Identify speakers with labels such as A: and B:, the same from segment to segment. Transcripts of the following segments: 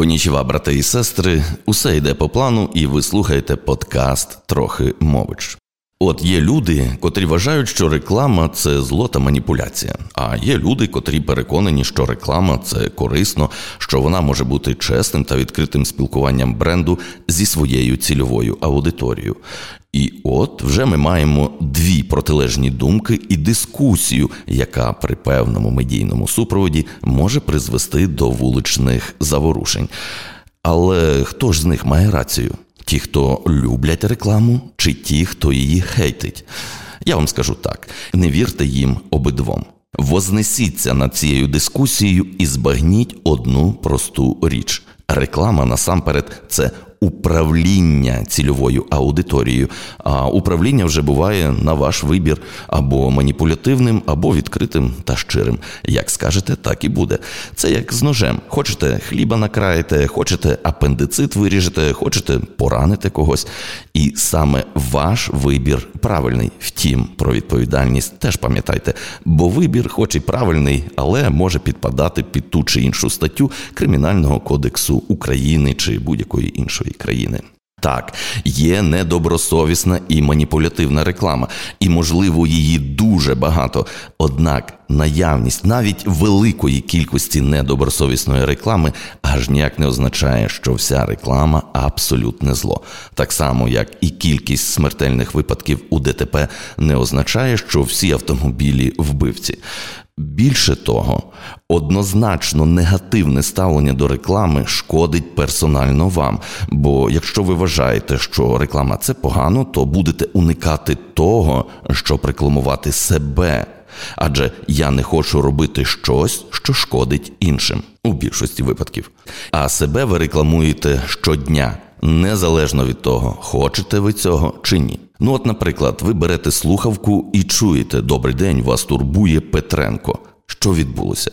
A: Конічева, брати і сестри, усе йде по плану, і ви слухаєте подкаст Трохи мович. От є люди, котрі вважають, що реклама це зло та маніпуляція. А є люди, котрі переконані, що реклама це корисно, що вона може бути чесним та відкритим спілкуванням бренду зі своєю цільовою аудиторією. І от вже ми маємо дві протилежні думки і дискусію, яка при певному медійному супроводі може призвести до вуличних заворушень. Але хто ж з них має рацію? Ті, хто люблять рекламу, чи ті, хто її хейтить? Я вам скажу так: не вірте їм обидвом. Вознесіться над цією дискусією і збагніть одну просту річ. Реклама насамперед це управління цільовою аудиторією. А управління вже буває на ваш вибір або маніпулятивним, або відкритим та щирим. Як скажете, так і буде. Це як з ножем. Хочете хліба накраєте, хочете апендицит виріжете, хочете поранити когось. І саме ваш вибір правильний. Втім, про відповідальність теж пам'ятайте, бо вибір, хоч і правильний, але може підпадати під ту чи іншу статтю Кримінального кодексу України чи будь-якої іншої нашої країни. Так, є недобросовісна і маніпулятивна реклама, і, можливо, її дуже багато. Однак наявність навіть великої кількості недобросовісної реклами аж ніяк не означає, що вся реклама абсолютне зло. Так само, як і кількість смертельних випадків у ДТП не означає, що всі автомобілі вбивці. Більше того, однозначно негативне ставлення до реклами шкодить персонально вам. Бо якщо ви вважаєте, що реклама це погано, то будете уникати того, щоб рекламувати себе. Адже я не хочу робити щось, що шкодить іншим у більшості випадків. А себе ви рекламуєте щодня, незалежно від того, хочете ви цього чи ні. Ну, от, наприклад, ви берете слухавку і чуєте Добрий день, вас турбує Петренко. Що відбулося?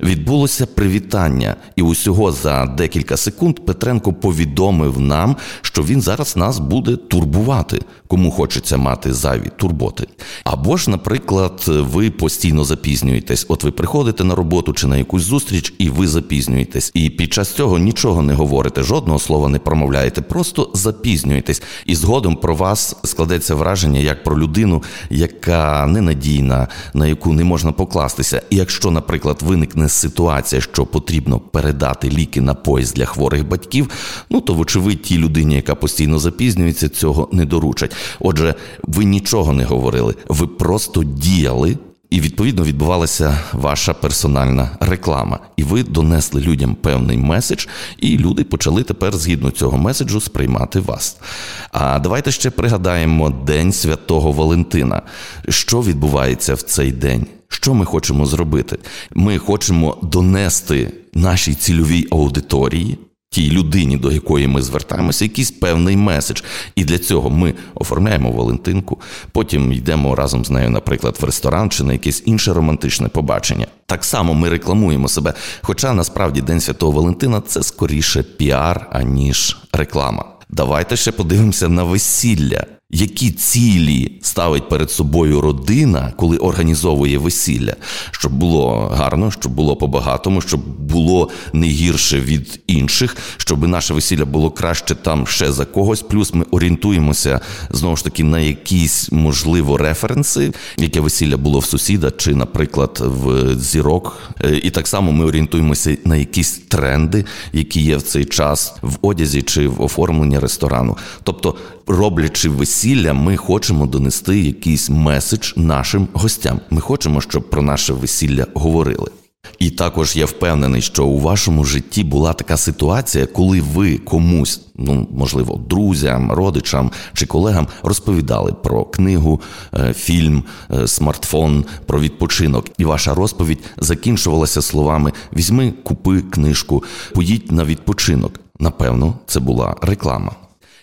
A: Відбулося привітання, і усього за декілька секунд Петренко повідомив нам, що він зараз нас буде турбувати, кому хочеться мати зайві турботи. Або ж, наприклад, ви постійно запізнюєтесь. От ви приходите на роботу чи на якусь зустріч, і ви запізнюєтесь. І під час цього нічого не говорите, жодного слова не промовляєте, просто запізнюєтесь. І згодом про вас складеться враження як про людину, яка ненадійна, на яку не можна покластися. І якщо, наприклад, виникне виникне ситуація, що потрібно передати ліки на поїзд для хворих батьків, ну то, вочевидь, тій людині, яка постійно запізнюється, цього не доручать. Отже, ви нічого не говорили, ви просто діяли. І відповідно відбувалася ваша персональна реклама, і ви донесли людям певний меседж, і люди почали тепер згідно цього меседжу сприймати вас. А давайте ще пригадаємо День Святого Валентина. Що відбувається в цей день? Що ми хочемо зробити? Ми хочемо донести нашій цільовій аудиторії, тій людині, до якої ми звертаємося, якийсь певний меседж. І для цього ми оформляємо Валентинку, потім йдемо разом з нею, наприклад, в ресторан чи на якесь інше романтичне побачення. Так само ми рекламуємо себе. Хоча насправді День Святого Валентина це скоріше піар, аніж реклама. Давайте ще подивимося на весілля які цілі ставить перед собою родина, коли організовує весілля, щоб було гарно, щоб було по-багатому, щоб було не гірше від інших, щоб наше весілля було краще там ще за когось. Плюс ми орієнтуємося знову ж таки на якісь можливо референси, яке весілля було в сусіда, чи, наприклад, в зірок. Е, і так само ми орієнтуємося на якісь тренди, які є в цей час в одязі чи в оформленні ресторану. Тобто, роблячи весілля, ми хочемо донести якийсь меседж нашим гостям. Ми хочемо, щоб про наше весілля говорили. І також я впевнений, що у вашому житті була така ситуація, коли ви комусь, ну можливо, друзям, родичам чи колегам розповідали про книгу, е, фільм, е, смартфон, про відпочинок, і ваша розповідь закінчувалася словами: візьми, купи книжку, поїдь на відпочинок. Напевно, це була реклама.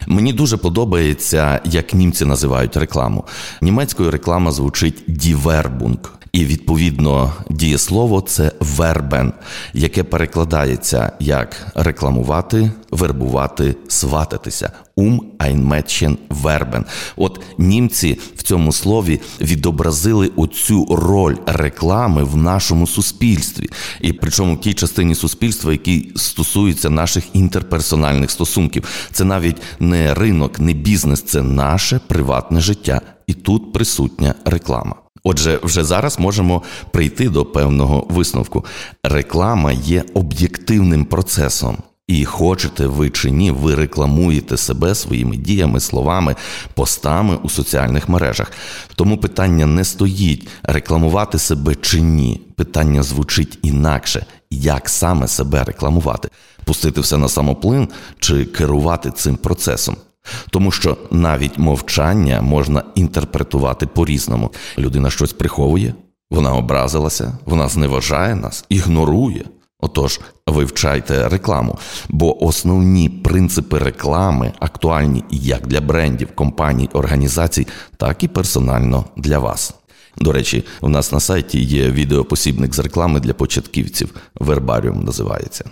A: Мені дуже подобається, як німці називають рекламу. Німецькою реклама звучить дівербунг. І відповідно дієслово це вербен, яке перекладається як рекламувати, вербувати, свататися. Ум Айнметчен Вербен. От німці в цьому слові відобразили оцю роль реклами в нашому суспільстві, і причому в тій частині суспільства, які стосуються наших інтерперсональних стосунків. Це навіть не ринок, не бізнес, це наше приватне життя, і тут присутня реклама. Отже, вже зараз можемо прийти до певного висновку. Реклама є об'єктивним процесом. І хочете ви чи ні, ви рекламуєте себе своїми діями, словами, постами у соціальних мережах. Тому питання не стоїть рекламувати себе чи ні. Питання звучить інакше, як саме себе рекламувати, пустити все на самоплин чи керувати цим процесом. Тому що навіть мовчання можна інтерпретувати по-різному. Людина щось приховує, вона образилася, вона зневажає нас, ігнорує. Отож, вивчайте рекламу, бо основні принципи реклами актуальні як для брендів, компаній, організацій, так і персонально для вас. До речі, у нас на сайті є відеопосібник з реклами для початківців. Вербаріум називається.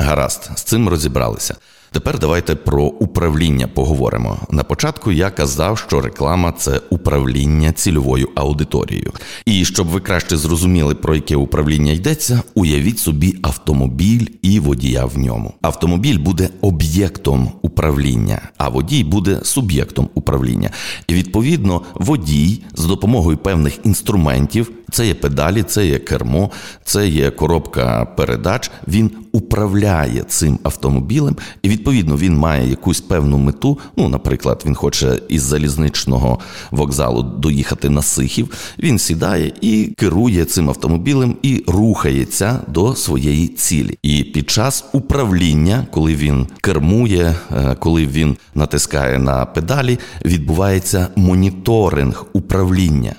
A: Гаразд, з цим розібралися. Тепер давайте про управління поговоримо. На початку я казав, що реклама це управління цільовою аудиторією. І щоб ви краще зрозуміли, про яке управління йдеться, уявіть собі автомобіль і водія в ньому. Автомобіль буде об'єктом управління, а водій буде суб'єктом управління. І відповідно водій з допомогою певних інструментів це є педалі, це є кермо, це є коробка передач. Він управляє цим автомобілем, і відповідно він має якусь певну мету. Ну, наприклад, він хоче із залізничного вокзалу доїхати на Сихів. Він сідає і керує цим автомобілем і рухається до своєї цілі. І під час управління, коли він кермує, е, коли він натискає на педалі, відбувається моніторинг управління.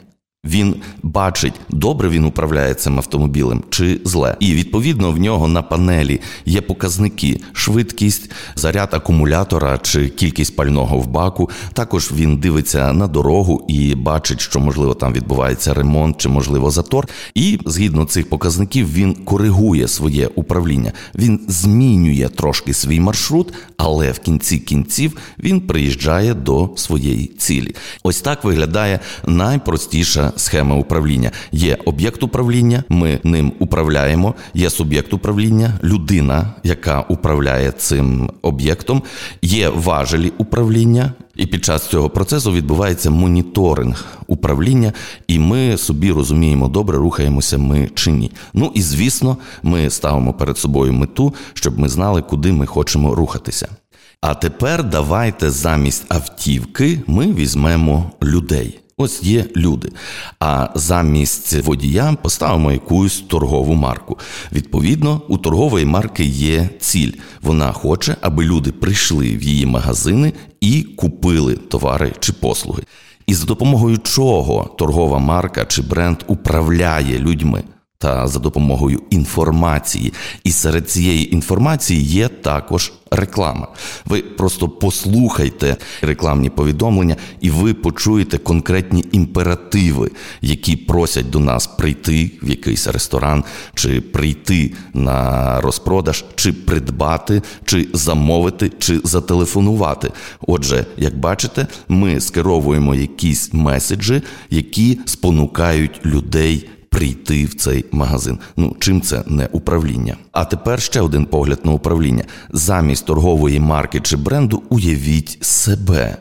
A: Він бачить, добре він управляє цим автомобілем чи зле, і відповідно в нього на панелі є показники: швидкість, заряд акумулятора чи кількість пального в баку. Також він дивиться на дорогу і бачить, що можливо там відбувається ремонт чи можливо затор. І згідно цих показників він коригує своє управління. Він змінює трошки свій маршрут, але в кінці кінців він приїжджає до своєї цілі. Ось так виглядає найпростіша схема управління. Є об'єкт управління, ми ним управляємо. Є суб'єкт управління, людина, яка управляє цим об'єктом, є важелі управління. І під час цього процесу відбувається моніторинг управління, і ми собі розуміємо, добре рухаємося ми чи ні. Ну і звісно, ми ставимо перед собою мету, щоб ми знали, куди ми хочемо рухатися. А тепер давайте замість автівки ми візьмемо людей. Ось є люди. А замість водія поставимо якусь торгову марку. Відповідно, у торгової марки є ціль. Вона хоче, аби люди прийшли в її магазини і купили товари чи послуги. І за допомогою чого торгова марка чи бренд управляє людьми та за допомогою інформації. І серед цієї інформації є також реклама. Ви просто послухайте рекламні повідомлення, і ви почуєте конкретні імперативи, які просять до нас прийти в якийсь ресторан, чи прийти на розпродаж, чи придбати, чи замовити, чи зателефонувати. Отже, як бачите, ми скеровуємо якісь меседжі, які спонукають людей прийти в цей магазин. Ну чим це не управління? А тепер ще один погляд на управління. Замість торгової марки чи бренду уявіть себе.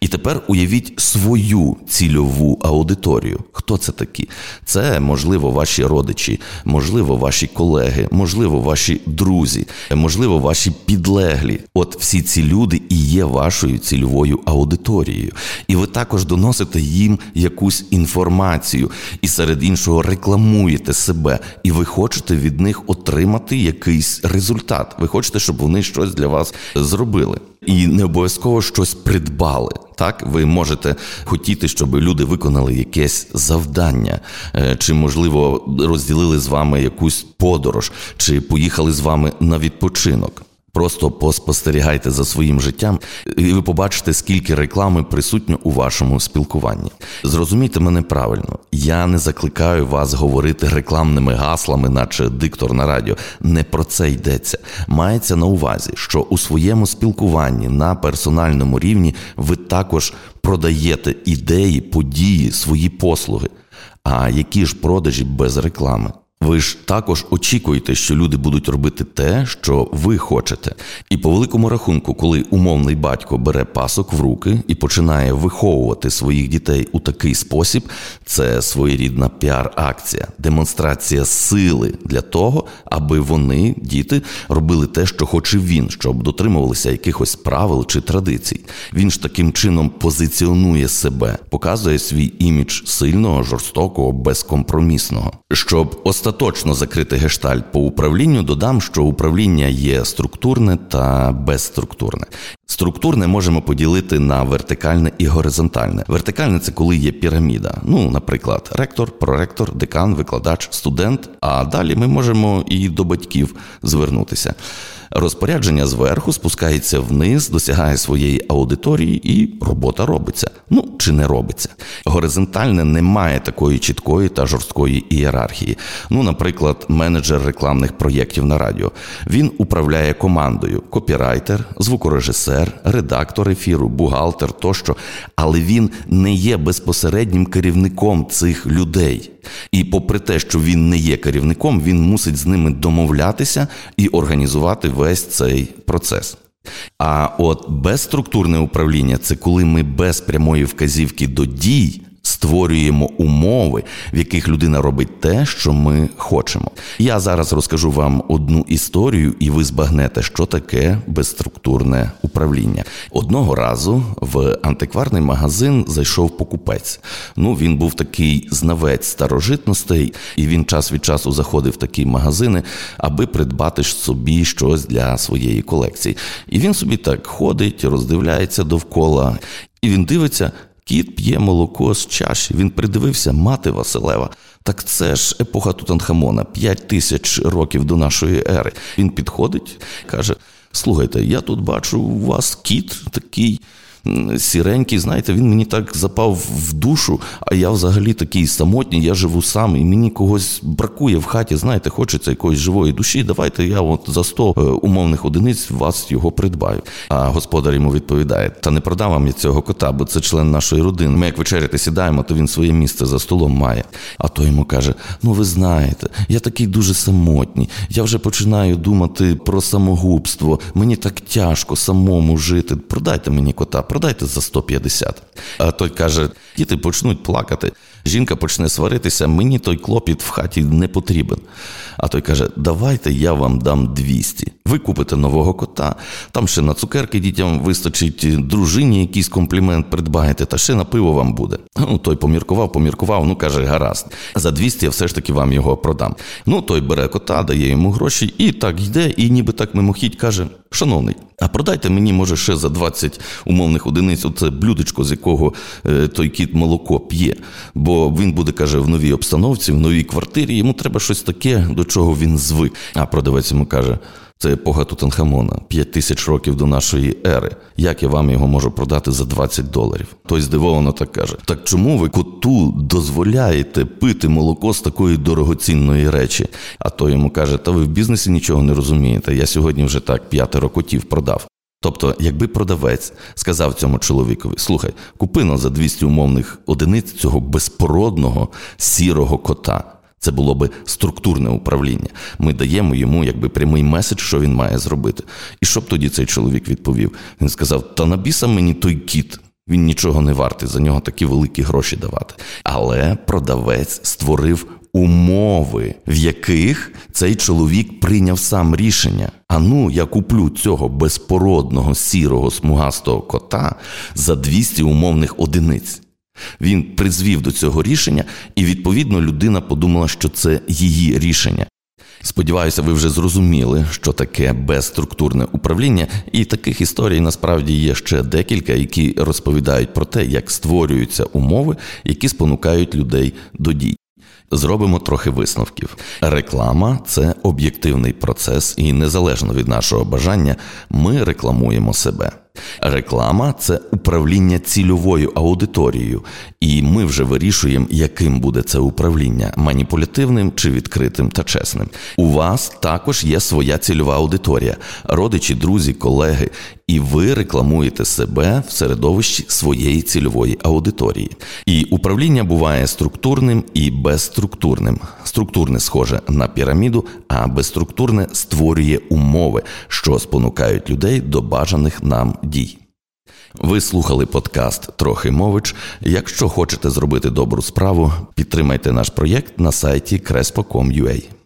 A: І тепер уявіть свою цільову аудиторію. Хто це такі? Це, можливо, ваші родичі, можливо, ваші колеги, можливо, ваші друзі, можливо, ваші підлеглі. От всі ці люди і є вашою цільовою аудиторією. І ви також доносите їм якусь інформацію, і серед іншого рекламуєте себе, і ви хочете від них отримати якийсь результат. Ви хочете, щоб вони щось для вас зробили і не обов'язково щось придбали. Так, ви можете хотіти, щоб люди виконали якесь завдання, е, чи, можливо, розділили з вами якусь подорож, чи поїхали з вами на відпочинок. Просто поспостерігайте за своїм життям, і ви побачите, скільки реклами присутньо у вашому спілкуванні. Зрозумійте мене правильно, я не закликаю вас говорити рекламними гаслами, наче диктор на радіо. Не про це йдеться. Мається на увазі, що у своєму спілкуванні на персональному рівні ви також продаєте ідеї, події, свої послуги. А які ж продажі без реклами? Ви ж також очікуєте, що люди будуть робити те, що ви хочете. І по великому рахунку, коли умовний батько бере пасок в руки і починає виховувати своїх дітей у такий спосіб, це своєрідна піар-акція, демонстрація сили для того, аби вони, діти, робили те, що хоче він, щоб дотримувалися якихось правил чи традицій. Він ж таким чином позиціонує себе, показує свій імідж сильного, жорстокого, безкомпромісного, щоб остаточно остаточно закрити гештальт по управлінню, додам, що управління є структурне та безструктурне. Структурне можемо поділити на вертикальне і горизонтальне. Вертикальне це коли є піраміда. Ну, наприклад, ректор, проректор, декан, викладач, студент. А далі ми можемо і до батьків звернутися. Розпорядження зверху спускається вниз, досягає своєї аудиторії, і робота робиться. Ну чи не робиться. Горизонтальне немає такої чіткої та жорсткої ієрархії. Ну, наприклад, менеджер рекламних проєктів на радіо. Він управляє командою: копірайтер, звукорежисер, редактор ефіру, бухгалтер тощо, але він не є безпосереднім керівником цих людей. І попри те, що він не є керівником, він мусить з ними домовлятися і організувати весь цей процес. А от безструктурне управління це коли ми без прямої вказівки до дій створюємо умови, в яких людина робить те, що ми хочемо. Я зараз розкажу вам одну історію, і ви збагнете, що таке безструктурне управління. Одного разу в антикварний магазин зайшов покупець. Ну він був такий знавець старожитностей, і він час від часу заходив в такі магазини, аби придбати собі щось для своєї колекції. І він собі так ходить, роздивляється довкола, і він дивиться. Кіт п'є молоко з чаші. Він придивився мати Василева. Так це ж епоха Тутанхамона, п'ять тисяч років до нашої ери. Він підходить, каже: Слухайте, я тут бачу у вас кіт такий сіренький, знаєте, він мені так запав в душу, а я взагалі такий самотній, я живу сам, і мені когось бракує в хаті, знаєте, хочеться якоїсь живої душі. Давайте я от за 100 е, умовних одиниць вас його придбаю. А господар йому відповідає: Та не продам вам я цього кота, бо це член нашої родини. Ми як вечеряти сідаємо, то він своє місце за столом має. А той йому каже: Ну, ви знаєте, я такий дуже самотній. Я вже починаю думати про самогубство. Мені так тяжко самому жити. Продайте мені кота продайте за 150. А той каже: діти почнуть плакати. Жінка почне сваритися, мені той клопіт в хаті не потрібен. А той каже: Давайте я вам дам 200. Ви купите нового кота, там ще на цукерки дітям вистачить, дружині якийсь комплімент придбаєте, та ще на пиво вам буде. Ну, той поміркував, поміркував, ну каже, гаразд. За 200 я все ж таки вам його продам. Ну, той бере кота, дає йому гроші, і так йде, і ніби так мимохідь каже: Шановний, а продайте мені, може, ще за 20 умовних одиниць оце блюдечко, з якого е, той кіт молоко п'є. Бо він буде, каже, в новій обстановці, в новій квартирі. Йому треба щось таке, до чого він звик. А продавець йому каже. Це епоха Тутанхамона, 5 тисяч років до нашої ери. Як я вам його можу продати за 20 доларів? Той здивовано так каже: Так чому ви коту дозволяєте пити молоко з такої дорогоцінної речі? А той йому каже: Та ви в бізнесі нічого не розумієте. Я сьогодні вже так п'ятеро котів продав. Тобто, якби продавець сказав цьому чоловікові: слухай, купи нам за 200 умовних одиниць цього безпородного сірого кота. Це було би структурне управління. Ми даємо йому якби прямий меседж, що він має зробити. І що б тоді цей чоловік відповів? Він сказав: Та набіса мені той кіт. Він нічого не вартий, за нього такі великі гроші давати. Але продавець створив умови, в яких цей чоловік прийняв сам рішення. А ну, я куплю цього безпородного сірого смугастого кота за 200 умовних одиниць. Він призвів до цього рішення, і відповідно людина подумала, що це її рішення. Сподіваюся, ви вже зрозуміли, що таке безструктурне управління, і таких історій насправді є ще декілька, які розповідають про те, як створюються умови, які спонукають людей до дій. Зробимо трохи висновків. Реклама це об'єктивний процес, і незалежно від нашого бажання, ми рекламуємо себе. Реклама це управління цільовою аудиторією, і ми вже вирішуємо, яким буде це управління маніпулятивним чи відкритим та чесним. У вас також є своя цільова аудиторія, родичі, друзі, колеги, і ви рекламуєте себе в середовищі своєї цільової аудиторії. І управління буває структурним і безструктурним. Структурне схоже на піраміду, а безструктурне створює умови, що спонукають людей до бажаних нам дій. Ви слухали подкаст Трохи мович. Якщо хочете зробити добру справу, підтримайте наш проєкт на сайті crespo.com.ua.